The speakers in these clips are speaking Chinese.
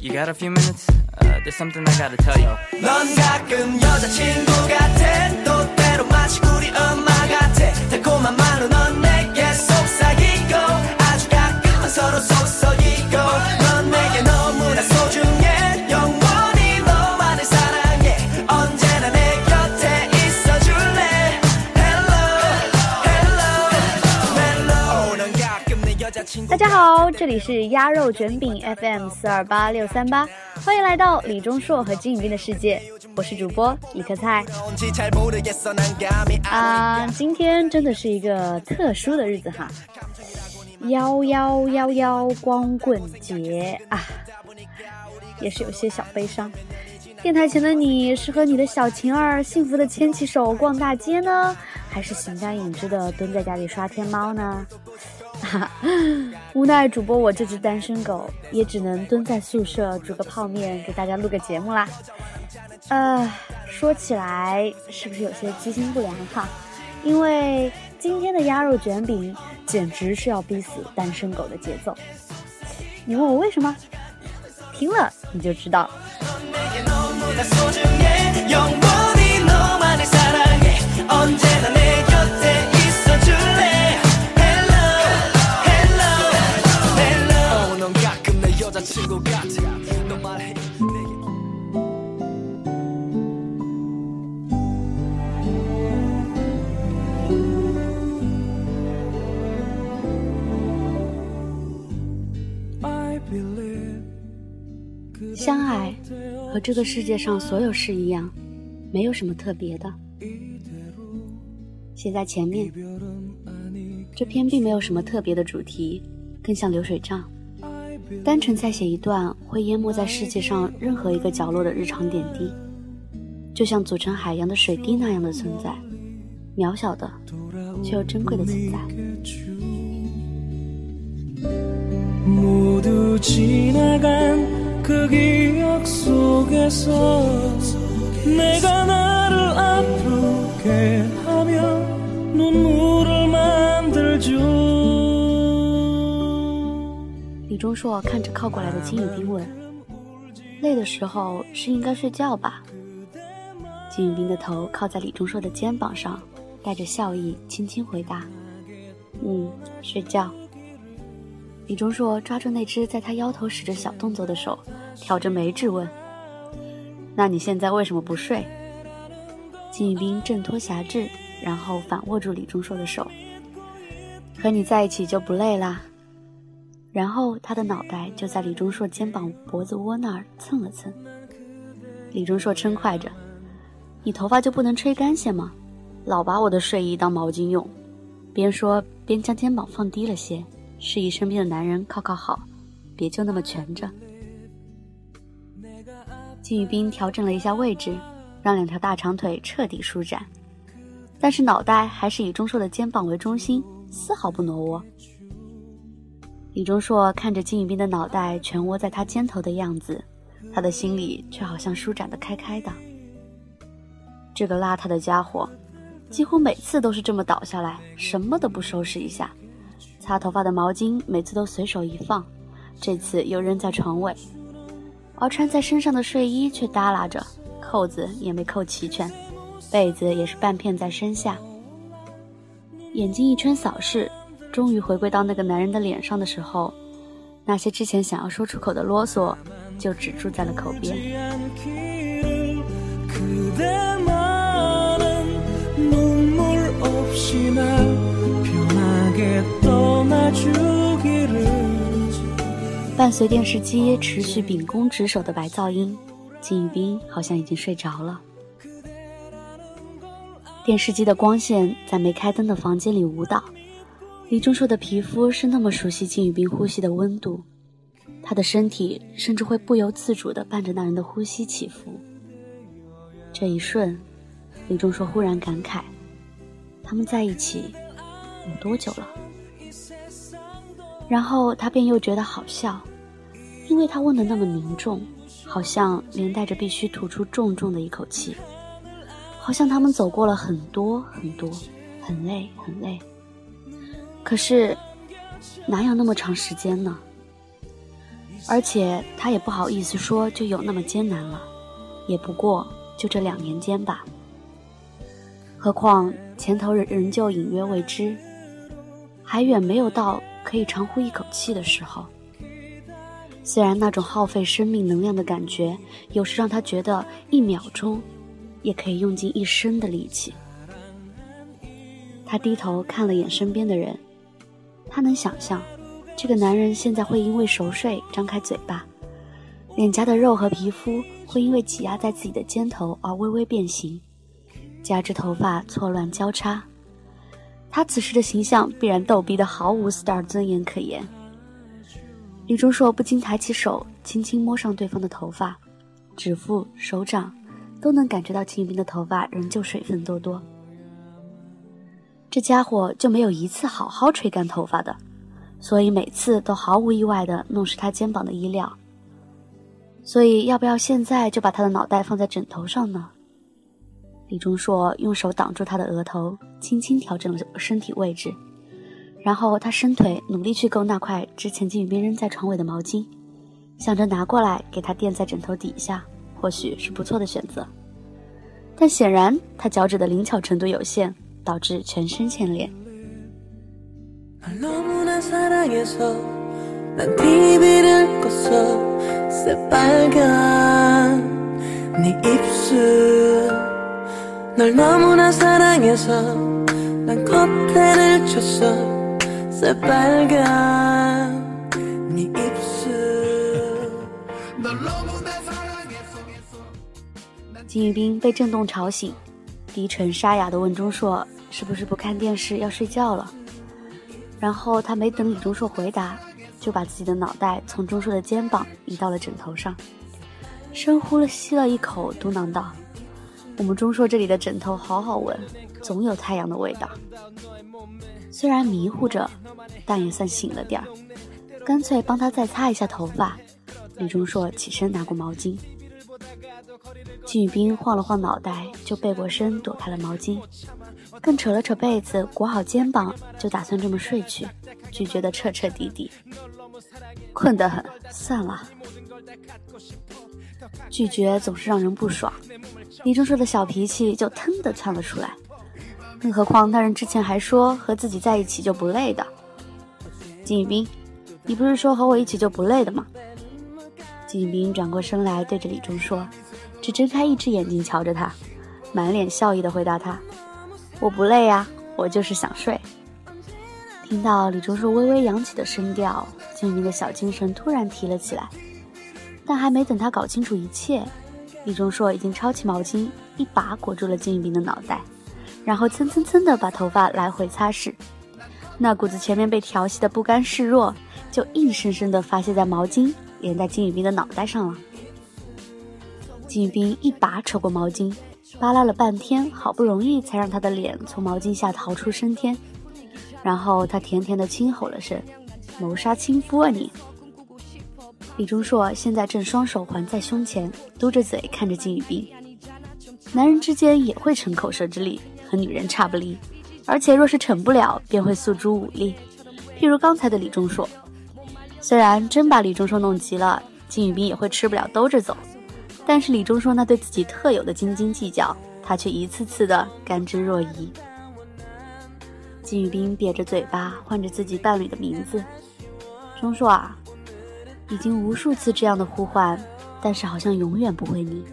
You got a few minutes? Uh, there's something I gotta tell you. 넌 가끔 여자친구 같아 또 때로 마치 우리 엄마 같아 달콤한 말로 넌 내게 속삭이고 아주 가끔은 서로 속삭이고 大家好，这里是鸭肉卷饼 FM 四二八六三八，欢迎来到李钟硕和金宇彬的世界，我是主播一颗菜。啊，今天真的是一个特殊的日子哈，幺幺幺幺光棍节啊，也是有些小悲伤。电台前的你是和你的小晴儿幸福的牵起手逛大街呢，还是形单影只的蹲在家里刷天猫呢？无奈主播我这只单身狗也只能蹲在宿舍煮个泡面给大家录个节目啦。呃，说起来是不是有些居心不良哈？因为今天的鸭肉卷饼简直是要逼死单身狗的节奏。你问我为什么？听了你就知道。친구 같아 너 말해 내게 I believe 相爱和这个世界上所有事一样，没有什么特别的。写在前面，这篇并没有什么特别的主题，更像流水账， 单纯在写一段会淹没在世界上任何一个角落的日常点滴，就像组成海洋的水滴那样的存在，渺小的却又珍贵的存在。钟硕看着靠过来的金宇彬问：“累的时候是应该睡觉吧？”金宇彬的头靠在李钟硕的肩膀上，带着笑意，轻轻回答：“嗯，睡觉。”李钟硕抓住那只在他腰头使着小动作的手，挑着眉质问：“那你现在为什么不睡？”金宇彬挣脱辖制，然后反握住李钟硕的手：“和你在一起就不累啦。”然后他的脑袋就在李钟硕肩膀脖子窝那儿蹭了蹭。李钟硕嗔快着：“你头发就不能吹干些吗？老把我的睡衣当毛巾用。”边说边将肩膀放低了些，示意身边的男人靠靠好，别就那么蜷着。金宇彬调整了一下位置，让两条大长腿彻底舒展，但是脑袋还是以钟硕的肩膀为中心，丝毫不挪窝。李钟硕看着金宇彬的脑袋全窝在他肩头的样子，他的心里却好像舒展的开开的。这个邋遢的家伙，几乎每次都是这么倒下来，什么都不收拾一下。擦头发的毛巾每次都随手一放，这次又扔在床尾，而穿在身上的睡衣却耷拉着，扣子也没扣齐全，被子也是半片在身下。眼睛一圈扫视，终于回归到那个男人的脸上的时候，那些之前想要说出口的啰嗦，就止住在了口边。伴随电视机持续秉公执守的白噪音，金宇彬好像已经睡着了。电视机的光线在没开灯的房间里舞蹈，李钟硕的皮肤是那么熟悉金宇彬呼吸的温度，他的身体甚至会不由自主地伴着那人的呼吸起伏。这一瞬，李钟硕忽然感慨：他们在一起有多久了？然后他便又觉得好笑，因为他问的那么凝重，好像连带着必须吐出重重的一口气，好像他们走过了很多很多，很累很累。可是哪有那么长时间呢？而且他也不好意思说就有那么艰难了，也不过就这两年间吧。何况前头仍仍旧隐约未知，还远没有到可以长呼一口气的时候。虽然那种耗费生命能量的感觉，有时让他觉得一秒钟也可以用尽一生的力气。他低头看了眼身边的人，他能想象，这个男人现在会因为熟睡张开嘴巴，脸颊的肉和皮肤会因为挤压在自己的肩头而微微变形。加之头发错乱交叉，他此时的形象必然逗逼的毫无 star 尊严可言。李钟硕不禁抬起手，轻轻摸上对方的头发，指腹、手掌都能感觉到秦宇彬的头发仍旧水分多多。这家伙就没有一次好好吹干头发的，所以每次都毫无意外的弄湿他肩膀的衣料。所以要不要现在就把他的脑袋放在枕头上呢？李钟硕用手挡住他的额头，轻轻调整了身体位置，然后他伸腿努力去够那块之前金宇彬扔在床尾的毛巾，想着拿过来给他垫在枕头底下，或许是不错的选择。但显然他脚趾的灵巧程度有限，导致全身牵连金玉彬被震动吵醒低沉沙哑的问钟硕是不是不看电视要睡觉了？”然后他没等李钟硕回答，就把自己的脑袋从钟硕的肩膀移到了枕头上，深呼了吸了一口，嘟囔道：“我们钟硕这里的枕头好好闻，总有太阳的味道。”虽然迷糊着，但也算醒了点儿，干脆帮他再擦一下头发。李钟硕起身拿过毛巾。金宇彬晃了晃脑袋，就背过身躲开了毛巾，更扯了扯被子，裹好肩膀，就打算这么睡去，拒绝的彻彻底底。困得很，算了。拒绝总是让人不爽，李钟硕的小脾气就腾的窜了出来。更何况那人之前还说和自己在一起就不累的。金宇彬，你不是说和我一起就不累的吗？金宇彬转过身来，对着李钟硕，只睁开一只眼睛瞧着他，满脸笑意的回答他：“我不累呀，我就是想睡。”听到李钟硕微微扬起的声调，金宇彬的小精神突然提了起来。但还没等他搞清楚一切，李钟硕已经抄起毛巾，一把裹住了金宇彬的脑袋，然后蹭蹭蹭的把头发来回擦拭。那股子前面被调戏的不甘示弱，就硬生生的发泄在毛巾。连在金宇彬的脑袋上了。金宇彬一把扯过毛巾，扒拉了半天，好不容易才让他的脸从毛巾下逃出升天。然后他甜甜的轻吼了声：“谋杀亲夫啊你！”李钟硕现在正双手环在胸前，嘟着嘴看着金宇彬。男人之间也会逞口舌之力，和女人差不离，而且若是逞不了，便会诉诸武力。譬如刚才的李钟硕。虽然真把李钟硕弄急了，金宇彬也会吃不了兜着走，但是李钟硕那对自己特有的斤斤计较，他却一次次的甘之若饴。金宇彬瘪着嘴巴唤着自己伴侣的名字：“钟硕啊！”已经无数次这样的呼唤，但是好像永远不会腻，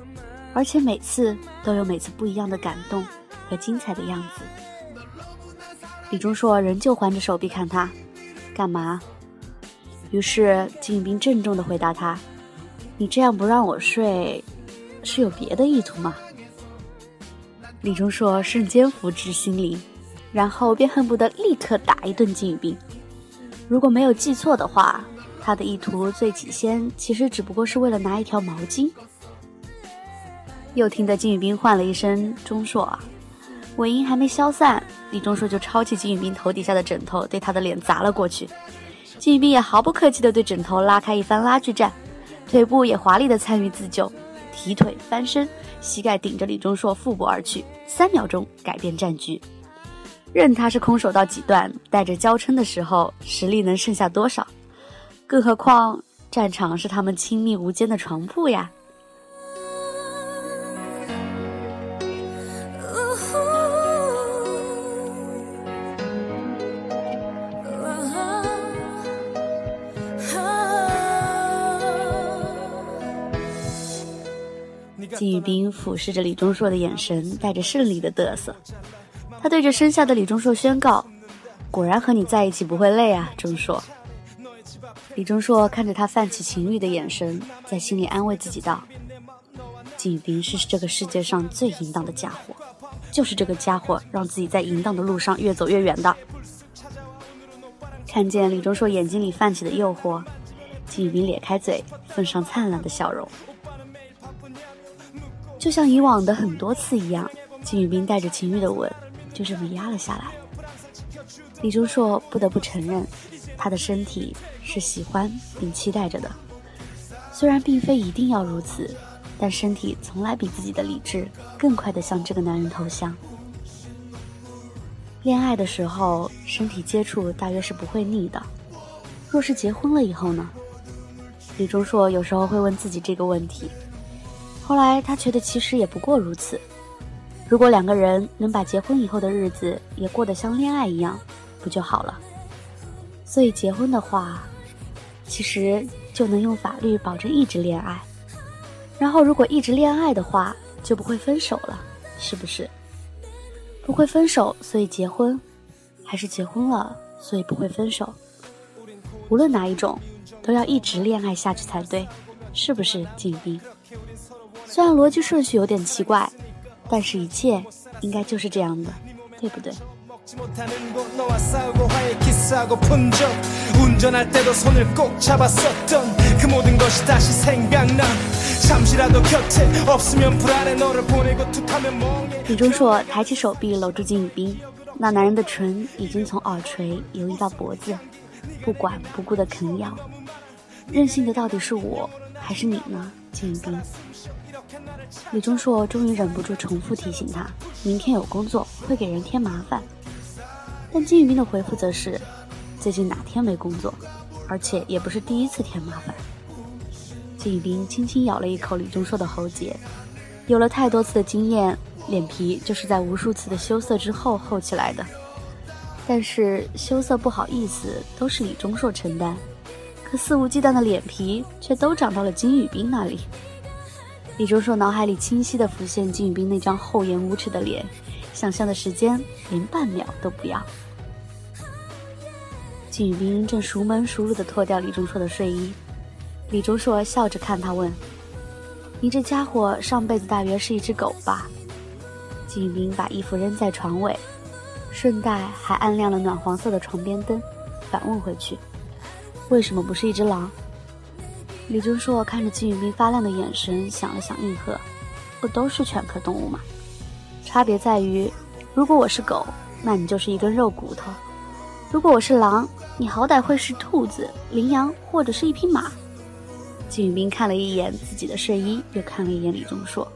而且每次都有每次不一样的感动和精彩的样子。李钟硕仍旧环着手臂看他，干嘛？于是金宇彬郑重地回答他：“你这样不让我睡，是有别的意图吗？”李钟硕瞬间福至心灵，然后便恨不得立刻打一顿金宇彬。如果没有记错的话，他的意图最起先其实只不过是为了拿一条毛巾。又听得金宇彬唤了一声“钟硕啊”，尾音还没消散，李钟硕就抄起金宇彬头底下的枕头，对他的脸砸了过去。金宇彬也毫不客气地对枕头拉开一番拉锯战，腿部也华丽的参与自救，提腿翻身，膝盖顶着李钟硕腹部而去，三秒钟改变战局。任他是空手道几段，带着娇嗔的时候，实力能剩下多少？更何况战场是他们亲密无间的床铺呀。金宇彬俯视着李钟硕的眼神带着胜利的嘚瑟，他对着身下的李钟硕宣告：“果然和你在一起不会累啊，钟硕。”李钟硕看着他泛起情欲的眼神，在心里安慰自己道：“金宇彬是这个世界上最淫荡的家伙，就是这个家伙让自己在淫荡的路上越走越远的。”看见李钟硕眼睛里泛起的诱惑，金宇彬咧开嘴，奉上灿烂的笑容。就像以往的很多次一样，金宇彬带着情欲的吻就这么压了下来。李钟硕不得不承认，他的身体是喜欢并期待着的。虽然并非一定要如此，但身体从来比自己的理智更快地向这个男人投降。恋爱的时候，身体接触大约是不会腻的。若是结婚了以后呢？李钟硕有时候会问自己这个问题。后来他觉得其实也不过如此，如果两个人能把结婚以后的日子也过得像恋爱一样，不就好了？所以结婚的话，其实就能用法律保证一直恋爱，然后如果一直恋爱的话，就不会分手了，是不是？不会分手，所以结婚，还是结婚了，所以不会分手？无论哪一种，都要一直恋爱下去才对，是不是，景斌？虽然逻辑顺序有点奇怪，但是一切应该就是这样的，对不对？李钟硕抬起手臂搂住金宇彬，那男人的唇已经从耳垂游移到脖子，不管不顾的啃咬。任性的到底是我还是你呢，金宇彬？李钟硕终于忍不住重复提醒他：“明天有工作，会给人添麻烦。”但金宇彬的回复则是：“最近哪天没工作，而且也不是第一次添麻烦。”金宇彬轻轻咬了一口李钟硕的喉结，有了太多次的经验，脸皮就是在无数次的羞涩之后厚起来的。但是羞涩不好意思都是李钟硕承担，可肆无忌惮的脸皮却都长到了金宇彬那里。李钟硕脑海里清晰地浮现金宇彬那张厚颜无耻的脸，想象的时间连半秒都不要。金宇彬正熟门熟路地脱掉李钟硕的睡衣，李钟硕笑着看他问：“你这家伙上辈子大约是一只狗吧？”金宇彬把衣服扔在床尾，顺带还按亮了暖黄色的床边灯，反问回去：“为什么不是一只狼？”李钟硕看着金宇彬发亮的眼神，想了想，应和：“不都是犬科动物吗？差别在于，如果我是狗，那你就是一根肉骨头；如果我是狼，你好歹会是兔子、羚羊或者是一匹马。”金宇彬看了一眼自己的睡衣，又看了一眼李钟硕。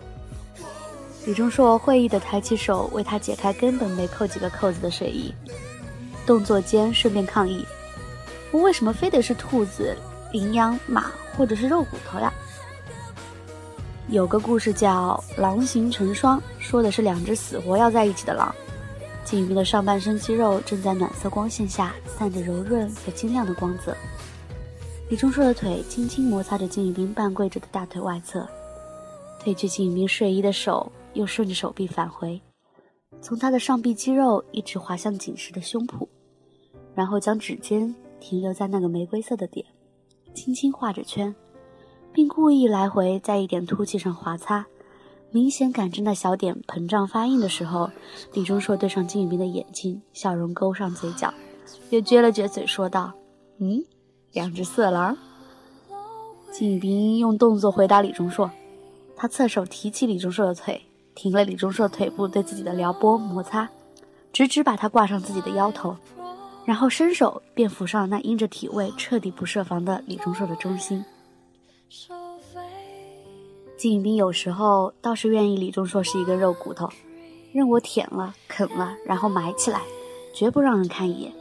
李钟硕会意地抬起手为他解开根本没扣几个扣子的睡衣，动作间顺便抗议：“我为什么非得是兔子、羚羊、马？”或者是肉骨头呀。有个故事叫《狼形成双》，说的是两只死活要在一起的狼。金宇彬的上半身肌肉正在暖色光线下散着柔润和晶亮的光泽。李钟硕的腿轻轻摩擦着金宇彬半跪着的大腿外侧，褪去金宇彬睡衣的手又顺着手臂返回，从他的上臂肌肉一直滑向紧实的胸脯，然后将指尖停留在那个玫瑰色的点。轻轻画着圈，并故意来回在一点凸起上划擦，明显感知那小点膨胀发硬的时候，李钟硕对上金宇彬的眼睛，笑容勾上嘴角，又撅了撅嘴说道：“嗯，两只色狼。”金宇彬用动作回答李钟硕，他侧手提起李钟硕的腿，停了李钟硕腿部对自己的撩拨摩擦，直直把他挂上自己的腰头。然后伸手便抚上那因着体味彻底不设防的李钟硕的中心。金宇彬有时候倒是愿意李钟硕是一个肉骨头，任我舔了啃了，然后埋起来，绝不让人看一眼。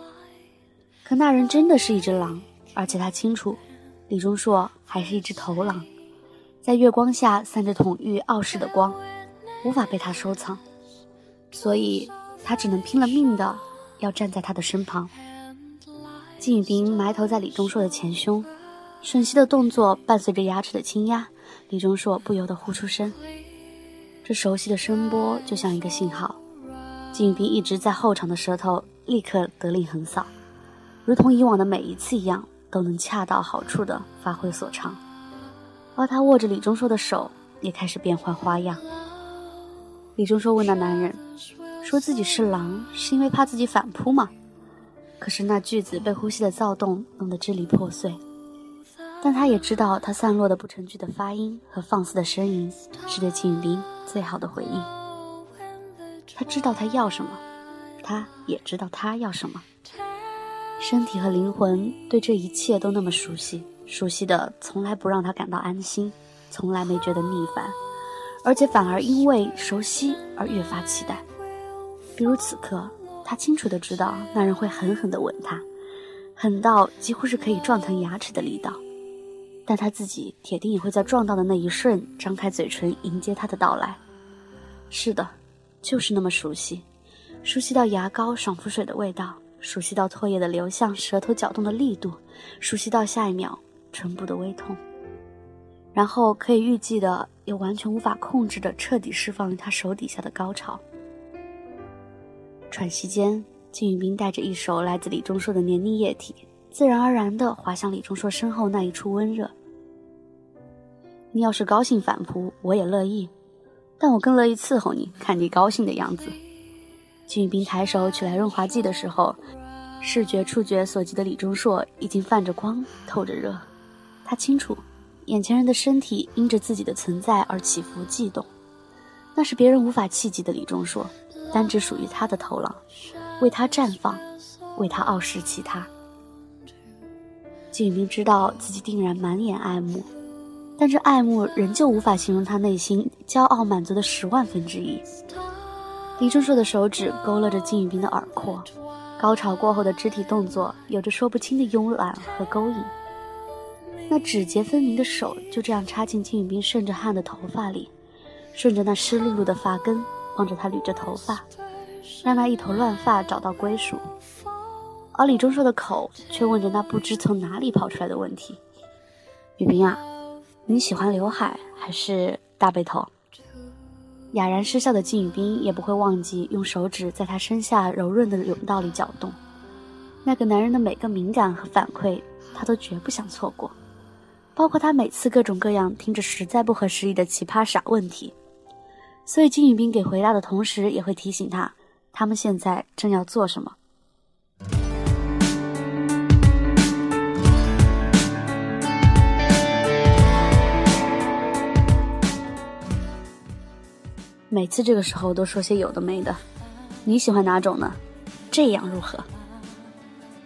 可那人真的是一只狼，而且他清楚，李钟硕还是一只头狼，在月光下散着统御傲视的光，无法被他收藏，所以他只能拼了命的要站在他的身旁。金宇彬埋头在李钟硕的前胸，吮吸的动作伴随着牙齿的轻压，李钟硕不由得呼出声。这熟悉的声波就像一个信号，金宇彬一直在后场的舌头立刻得令横扫，如同以往的每一次一样。都能恰到好处的发挥所长，而他握着李钟硕的手也开始变换花样。李钟硕问那男人：“说自己是狼，是因为怕自己反扑吗？”可是那句子被呼吸的躁动弄得支离破碎。但他也知道，他散落的不成句的发音和放肆的呻吟，是对金宇彬最好的回应。他知道他要什么，他也知道他要什么。身体和灵魂对这一切都那么熟悉，熟悉的从来不让他感到安心，从来没觉得腻烦，而且反而因为熟悉而越发期待。比如此刻，他清楚的知道那人会狠狠的吻他，狠到几乎是可以撞疼牙齿的力道，但他自己铁定也会在撞到的那一瞬张开嘴唇迎接他的到来。是的，就是那么熟悉，熟悉到牙膏爽肤水的味道。熟悉到唾液的流向，舌头搅动的力度，熟悉到下一秒唇部的微痛，然后可以预计的，又完全无法控制的彻底释放了他手底下的高潮。喘息间，金宇彬带着一手来自李钟硕的黏腻液体，自然而然地滑向李钟硕身后那一处温热。你要是高兴反扑，我也乐意，但我更乐意伺候你，看你高兴的样子。金宇彬抬手取来润滑剂的时候，视觉、触觉所及的李钟硕已经泛着光，透着热。他清楚，眼前人的身体因着自己的存在而起伏悸动，那是别人无法企及的李钟硕，单只属于他的头狼，为他绽放，为他傲视其他。靳宇彬知道自己定然满眼爱慕，但这爱慕仍旧无法形容他内心骄傲满足的十万分之一。李钟硕的手指勾勒着金宇彬的耳廓，高潮过后的肢体动作有着说不清的慵懒和勾引。那指节分明的手就这样插进金宇彬渗着汗的头发里，顺着那湿漉漉的发根，望着他捋着头发，让那一头乱发找到归属。而李钟硕的口却问着那不知从哪里跑出来的问题：“雨冰啊，你喜欢刘海还是大背头？”哑然失笑的金宇彬也不会忘记用手指在他身下柔润的甬道里搅动，那个男人的每个敏感和反馈，他都绝不想错过，包括他每次各种各样听着实在不合时宜的奇葩傻问题。所以金宇彬给回答的同时，也会提醒他，他们现在正要做什么。每次这个时候都说些有的没的，你喜欢哪种呢？这样如何？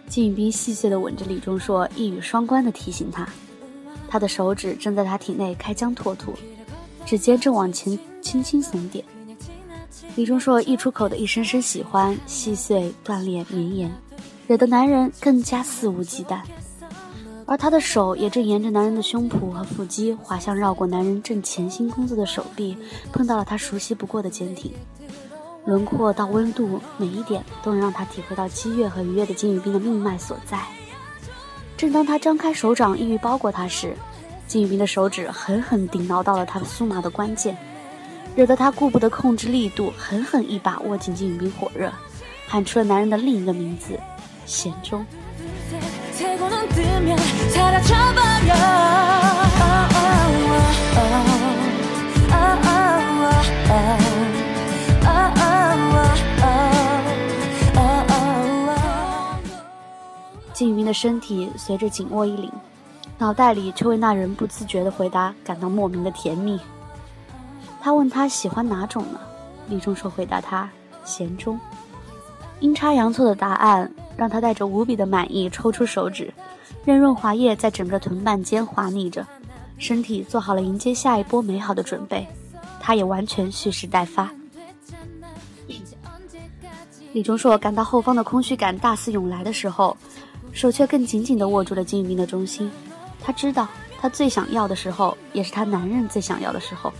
金宇彬细碎的吻着李钟硕，一语双关的提醒他，他的手指正在他体内开疆拓土，指尖正往前轻轻耸点。李钟硕一出口的一声声喜欢，细碎断裂绵延，惹得男人更加肆无忌惮。而他的手也正沿着男人的胸脯和腹肌滑向绕过男人正潜心工作的手臂，碰到了他熟悉不过的坚挺轮廓到温度，每一点都能让他体会到激越和愉悦的金宇彬的命脉所在。正当他张开手掌意欲包裹他时，金宇彬的手指狠狠顶挠到了他酥麻的关键，惹得他顾不得控制力度，狠狠一把握紧金宇彬火热，喊出了男人的另一个名字：贤忠。金宇彬的身体随着紧握一领，脑袋里却为那人不自觉的回答感到莫名的甜蜜。他问他喜欢哪种呢？李钟硕回答他：咸中。阴差阳错的答案让他带着无比的满意抽出手指，任润滑液在整个臀瓣间滑腻着，身体做好了迎接下一波美好的准备，他也完全蓄势待发。李钟硕感到后方的空虚感大肆涌来的时候，手却更紧紧地握住了金宇彬的中心，他知道，他最想要的时候，也是他男人最想要的时候。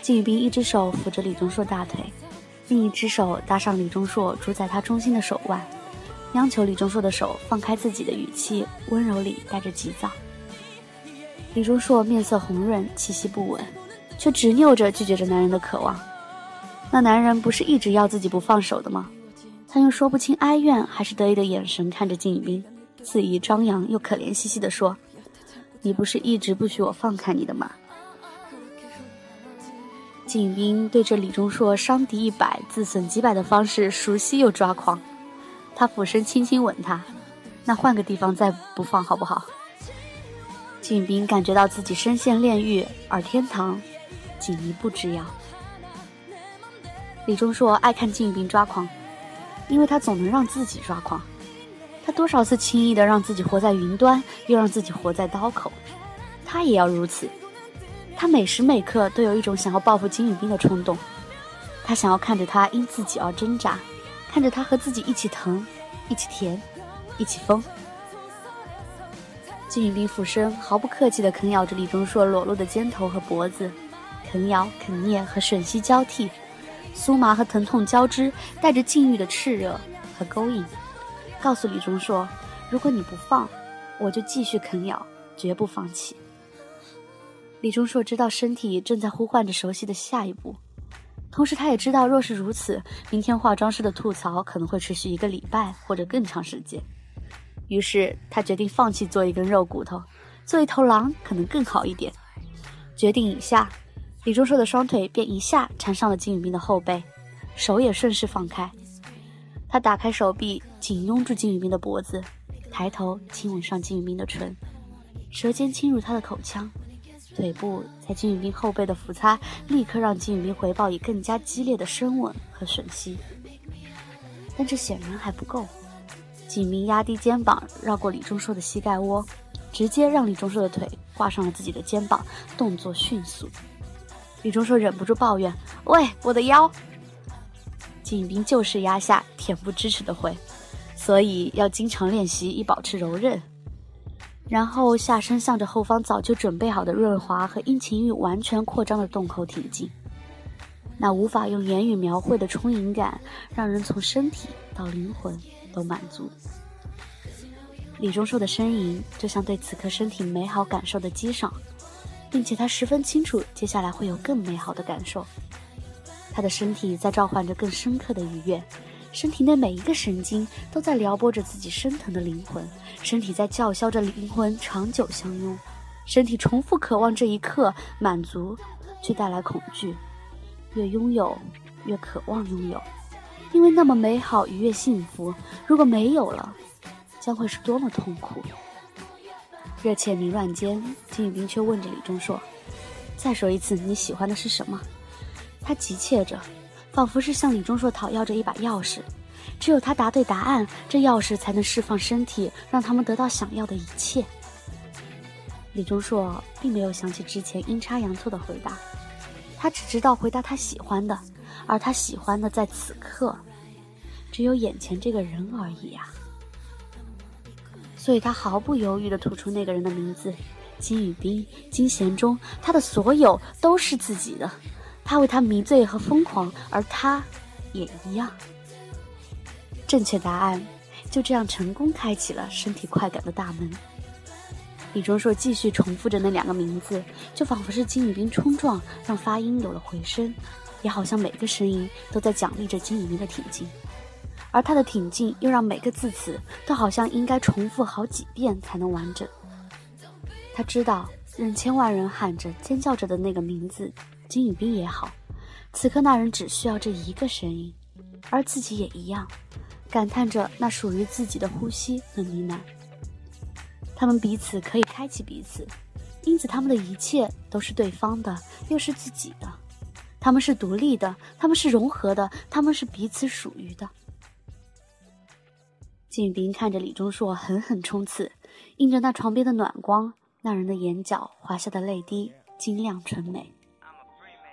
金宇彬一只手扶着李钟硕大腿，另一只手搭上李钟硕主宰他中心的手腕，央求李钟硕的手放开自己的语气，温柔里带着急躁。李钟硕面色红润，气息不稳，却执拗着拒绝着男人的渴望。那男人不是一直要自己不放手的吗？他用说不清哀怨还是得意的眼神看着金宇彬，肆意张扬又可怜兮兮地说：“你不是一直不许我放开你的吗？”金宇彬对着李钟硕伤敌一百自损几百的方式熟悉又抓狂，他俯身轻轻吻他：“那换个地方再不放好不好？”金宇彬感觉到自己身陷炼狱，而天堂仅一步之遥。李钟硕爱看金宇彬抓狂。因为他总能让自己抓狂，他多少次轻易的让自己活在云端，又让自己活在刀口，他也要如此。他每时每刻都有一种想要报复金宇彬的冲动，他想要看着他因自己而挣扎，看着他和自己一起疼，一起甜，一起疯。金宇彬俯身，毫不客气地啃咬着李钟硕裸露的肩头和脖子，啃咬、啃啮和吮吸交替。酥麻和疼痛交织，带着禁欲的炽热和勾引，告诉李钟硕：“如果你不放，我就继续啃咬，绝不放弃。”李钟硕知道身体正在呼唤着熟悉的下一步，同时他也知道，若是如此，明天化妆师的吐槽可能会持续一个礼拜或者更长时间。于是他决定放弃做一根肉骨头，做一头狼可能更好一点。决定以下。李钟硕的双腿便一下缠上了金宇彬的后背，手也顺势放开。他打开手臂，紧拥住金宇彬的脖子，抬头亲吻上金宇彬的唇，舌尖侵入他的口腔，腿部在金宇彬后背的抚擦，立刻让金宇彬回报以更加激烈的深吻和吮吸。但这显然还不够，金宇彬压低肩膀，绕过李钟硕的膝盖窝，直接让李钟硕的腿挂上了自己的肩膀，动作迅速。李钟硕忍不住抱怨：“喂，我的腰！”金宇彬就是压下，恬不知耻的回：“所以要经常练习，以保持柔韧。”然后下身向着后方早就准备好的润滑和阴晴欲完全扩张的洞口挺进，那无法用言语描绘的充盈感，让人从身体到灵魂都满足。李钟硕的呻吟，就像对此刻身体美好感受的激赏。并且他十分清楚，接下来会有更美好的感受。他的身体在召唤着更深刻的愉悦，身体内每一个神经都在撩拨着自己升腾的灵魂，身体在叫嚣着灵魂长久相拥，身体重复渴望这一刻满足，却带来恐惧。越拥有，越渴望拥有，因为那么美好、愉悦、幸福，如果没有了，将会是多么痛苦。热切迷乱间，金宇彬却问着李钟硕：“再说一次，你喜欢的是什么？”他急切着，仿佛是向李钟硕讨要着一把钥匙。只有他答对答案，这钥匙才能释放身体，让他们得到想要的一切。李钟硕并没有想起之前阴差阳错的回答，他只知道回答他喜欢的，而他喜欢的在此刻，只有眼前这个人而已啊。所以他毫不犹豫地吐出那个人的名字，金宇彬、金贤中，他的所有都是自己的，他为他迷醉和疯狂，而他，也一样。正确答案就这样成功开启了身体快感的大门。李钟硕继续重复着那两个名字，就仿佛是金宇彬冲撞，让发音有了回声，也好像每个声音都在奖励着金宇彬的挺进。而他的挺进，又让每个字词都好像应该重复好几遍才能完整。他知道，任千万人喊着、尖叫着的那个名字，金宇彬也好，此刻那人只需要这一个声音，而自己也一样，感叹着那属于自己的呼吸和呢喃。他们彼此可以开启彼此，因此他们的一切都是对方的，又是自己的。他们是独立的，他们是融合的，他们是彼此属于的。金宇彬看着李钟硕狠狠冲刺，映着那床边的暖光，那人的眼角滑下的泪滴晶亮纯美。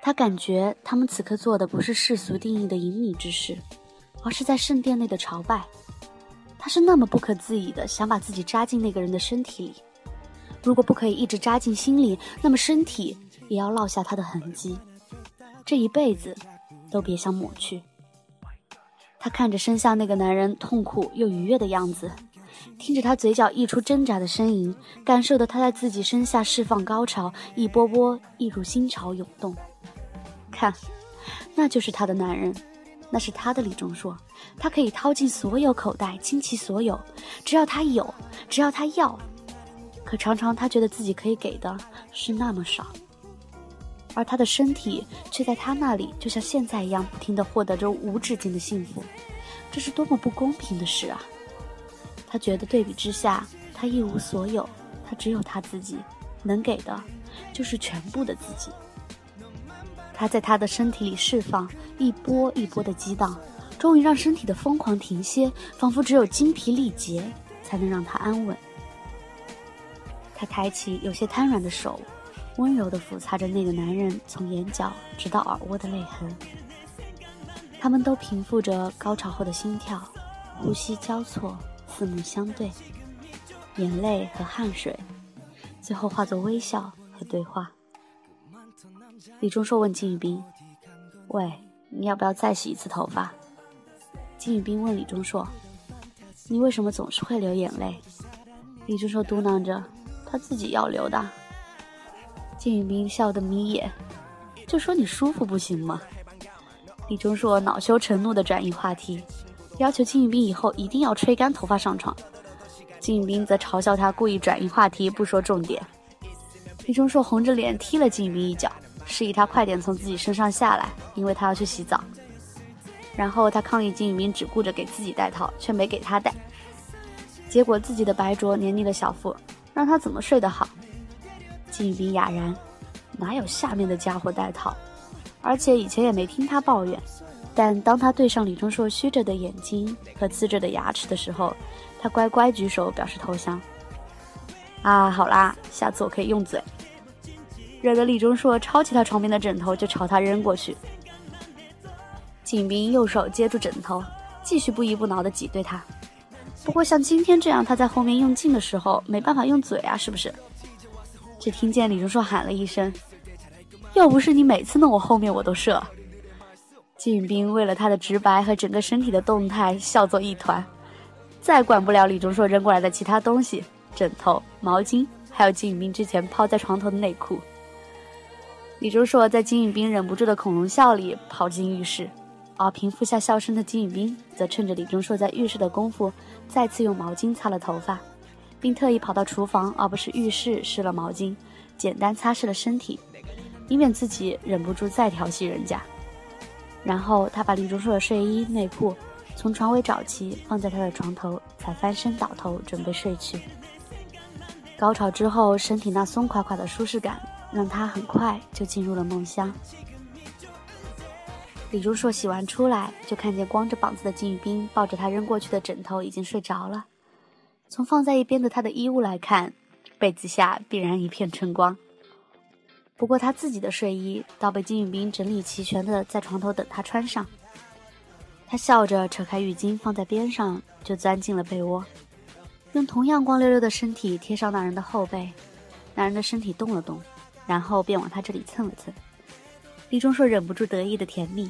他感觉他们此刻做的不是世俗定义的隐秘之事，而是在圣殿内的朝拜。他是那么不可自已的想把自己扎进那个人的身体里，如果不可以一直扎进心里，那么身体也要落下他的痕迹，这一辈子都别想抹去。他看着身下那个男人痛苦又愉悦的样子，听着他嘴角溢出挣扎的呻吟，感受着他在自己身下释放高潮，一波波一如心潮涌动。看，那就是他的男人，那是他的李钟硕，他可以掏尽所有口袋，倾其所有，只要他有，只要他要。可常常他觉得自己可以给的是那么少，而他的身体却在他那里就像现在一样，不停地获得着无止境的幸福，这是多么不公平的事啊！他觉得对比之下，他一无所有，他只有他自己，能给的就是全部的自己。他在他的身体里释放一波一波的激荡，终于让身体的疯狂停歇，仿佛只有精疲力竭才能让他安稳。他抬起有些瘫软的手，温柔地抚擦着那个男人从眼角直到耳窝的泪痕。他们都平复着高潮后的心跳，呼吸交错，四目相对，眼泪和汗水，最后化作微笑和对话。李钟硕问金宇彬：“喂，你要不要再洗一次头发？”金宇彬问李钟硕：“你为什么总是会流眼泪？”李钟硕嘟囔着。他自己要流的。金宇彬笑得眯眼，就说你舒服不行吗？李钟硕恼羞成怒的转移话题，要求金宇彬以后一定要吹干头发上床。金宇彬则嘲笑他故意转移话题，不说重点。李钟硕红着脸踢了金宇彬一脚，示意他快点从自己身上下来，因为他要去洗澡。然后他抗议金宇彬只顾着给自己戴套，却没给他戴，结果自己的白灼黏腻了小腹。让他怎么睡得好？金宇彬哑然，哪有下面的家伙戴套？而且以前也没听他抱怨。但当他对上李钟硕虚着的眼睛和呲着的牙齿的时候，他乖乖举手表示投降。啊，好啦，下次我可以用嘴。惹得李钟硕抄起他床边的枕头就朝他扔过去。金宇彬右手接住枕头，继续不依不挠地挤兑他。不过像今天这样，他在后面用劲的时候，没办法用嘴啊，是不是？只听见李钟硕喊了一声：“要不是你每次弄我后面，我都射。”金宇彬为了他的直白和整个身体的动态笑作一团，再管不了李钟硕扔过来的其他东西，枕头、毛巾，还有金宇彬之前抛在床头的内裤。李钟硕在金宇彬忍不住的恐龙笑里跑进浴室。而平复下笑声的金宇彬，则趁着李钟硕在浴室的功夫，再次用毛巾擦了头发，并特意跑到厨房而不是浴室湿了毛巾，简单擦拭了身体，以免自己忍不住再调戏人家。然后他把李钟硕的睡衣内裤从床尾找齐，放在他的床头，才翻身倒头准备睡去。高潮之后，身体那松垮垮的舒适感，让他很快就进入了梦乡。李如硕洗完出来，就看见光着膀子的金宇彬抱着他扔过去的枕头，已经睡着了。从放在一边的他的衣物来看，被子下必然一片春光。不过他自己的睡衣倒被金宇彬整理齐全的在床头等他穿上。他笑着扯开浴巾放在边上，就钻进了被窝，用同样光溜溜的身体贴上那人的后背。男人的身体动了动，然后便往他这里蹭了蹭。李钟硕忍不住得意的甜蜜，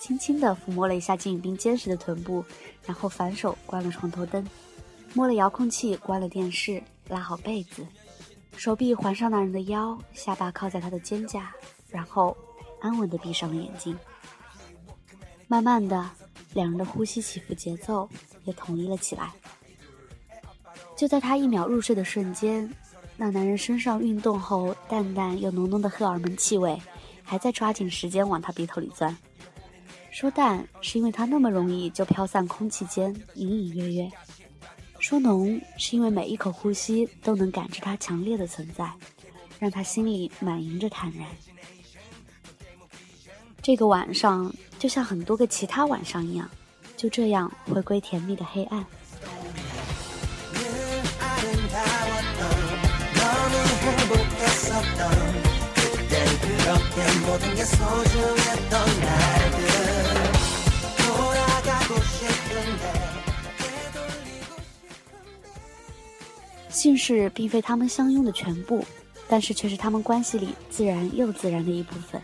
轻轻地抚摸了一下金宇彬坚实的臀部，然后反手关了床头灯，摸了遥控器，关了电视，拉好被子，手臂环上那人的腰，下巴靠在他的肩胛，然后安稳的闭上了眼睛。慢慢的，两人的呼吸起伏节奏也统一了起来。就在他一秒入睡的瞬间，那男人身上运动后淡淡又浓浓的荷尔蒙气味。还在抓紧时间往他鼻头里钻，说淡是因为他那么容易就飘散空气间隐隐约约，说浓是因为每一口呼吸都能感知他强烈的存在，让他心里满盈着坦然。这个晚上就像很多个其他晚上一样，就这样回归甜蜜的黑暗。姓氏并非他们相拥的全部，但是却是他们关系里自然又自然的一部分，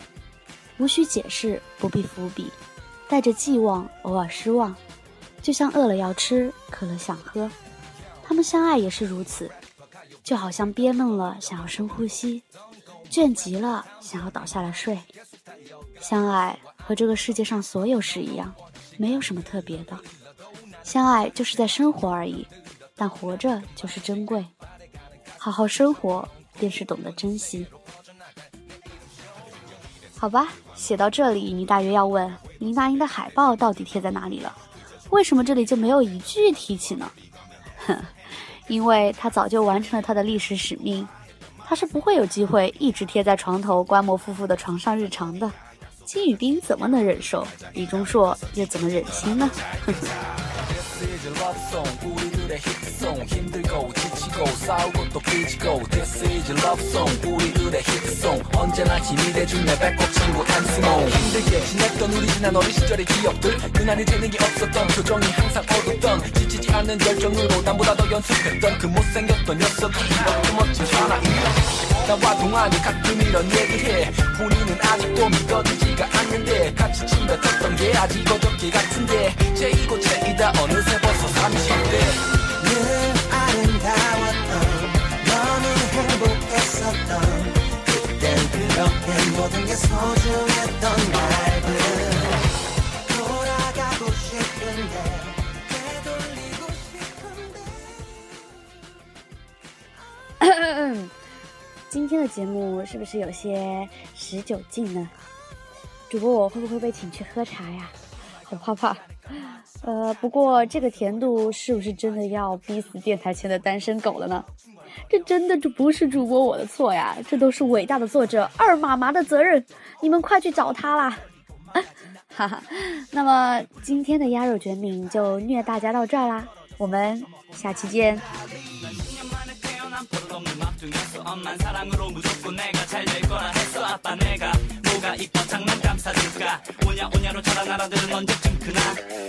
无需解释，不必伏笔，带着寄望，偶尔失望，就像饿了要吃，渴了想喝。他们相爱也是如此，就好像憋闷了想要深呼吸，倦极了想要倒下来睡。相爱和这个世界上所有事一样，没有什么特别的。相爱就是在生活而已，但活着就是珍贵。好好生活，便是懂得珍惜。好吧，写到这里，你大约要问：林大英的海报到底贴在哪里了？为什么这里就没有一句提起呢？哼，因为他早就完成了他的历史使命，他是不会有机会一直贴在床头观摩夫妇的床上日常的。金宇彬怎么能忍受？李钟硕又怎么忍心呢？지치고 싸우고 또 삐지고 This is love song. 우리들의 히트송 언제나 힘이 돼준 내 배꼽 친구 안스모 힘들게 지냈던 우리 지난 어린 시절의 기억들. 그날이 되는 게 없었던 표정이 항상 어둡던 지치지 않는 열정으로 남보다 더 연습했던 그 못생겼던 녀석이 이렇게 멋진 사나이. 나와 동안이 가끔 이런 얘기해. 본인은 아직도 믿어지지가 않는데 같이 침뱉었던 게 아직 어저께 같은데. 제이고 제이다. 어느새 벌써 30대. 늘 아름다웠던 너무 행복했었던 그땐 그렇게 모든 게 소중했던 날들 돌아가고 싶은데 되돌리고 싶은데 今天的节目是不是有些十九禁呢？主播我会不会被请去喝茶呀？好怕怕。 呃，不过这个甜度是不是真的要逼死电台前的单身狗了呢？这真的就不是主播我的错呀，这都是伟大的作者二妈妈的责任。你们快去找他啦！哈哈，那么今天的鸭肉卷饼就虐大家到这儿啦，我们下期见。 오냐 오냐로 자라나라들은 언제쯤 크나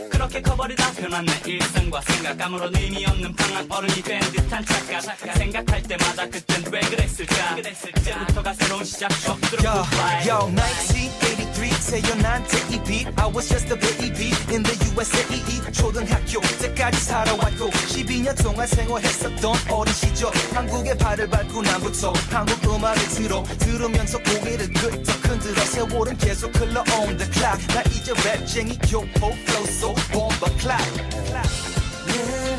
그렇게 커버리다 변한 내 일상과 생각 아무런 의미 없는 방황 어른이 된 듯한 착각. 생각할 때마다 그땐 왜 그랬을까? 이제부터가 새로운 시작. yo, 1983 태어난 데이비 I was just a baby in the USAE 초등학교 때까지 살아왔고 12년 동안 생활했었던 어린 시절. 한국에 발을 밟고 난부터 한국 음악을 들어. 들으면서 고개를 끄덕 흔들어. 세월은 계속 흘러 on the clock 나 이제 랩쟁이 교포 flow so bomba clap 늘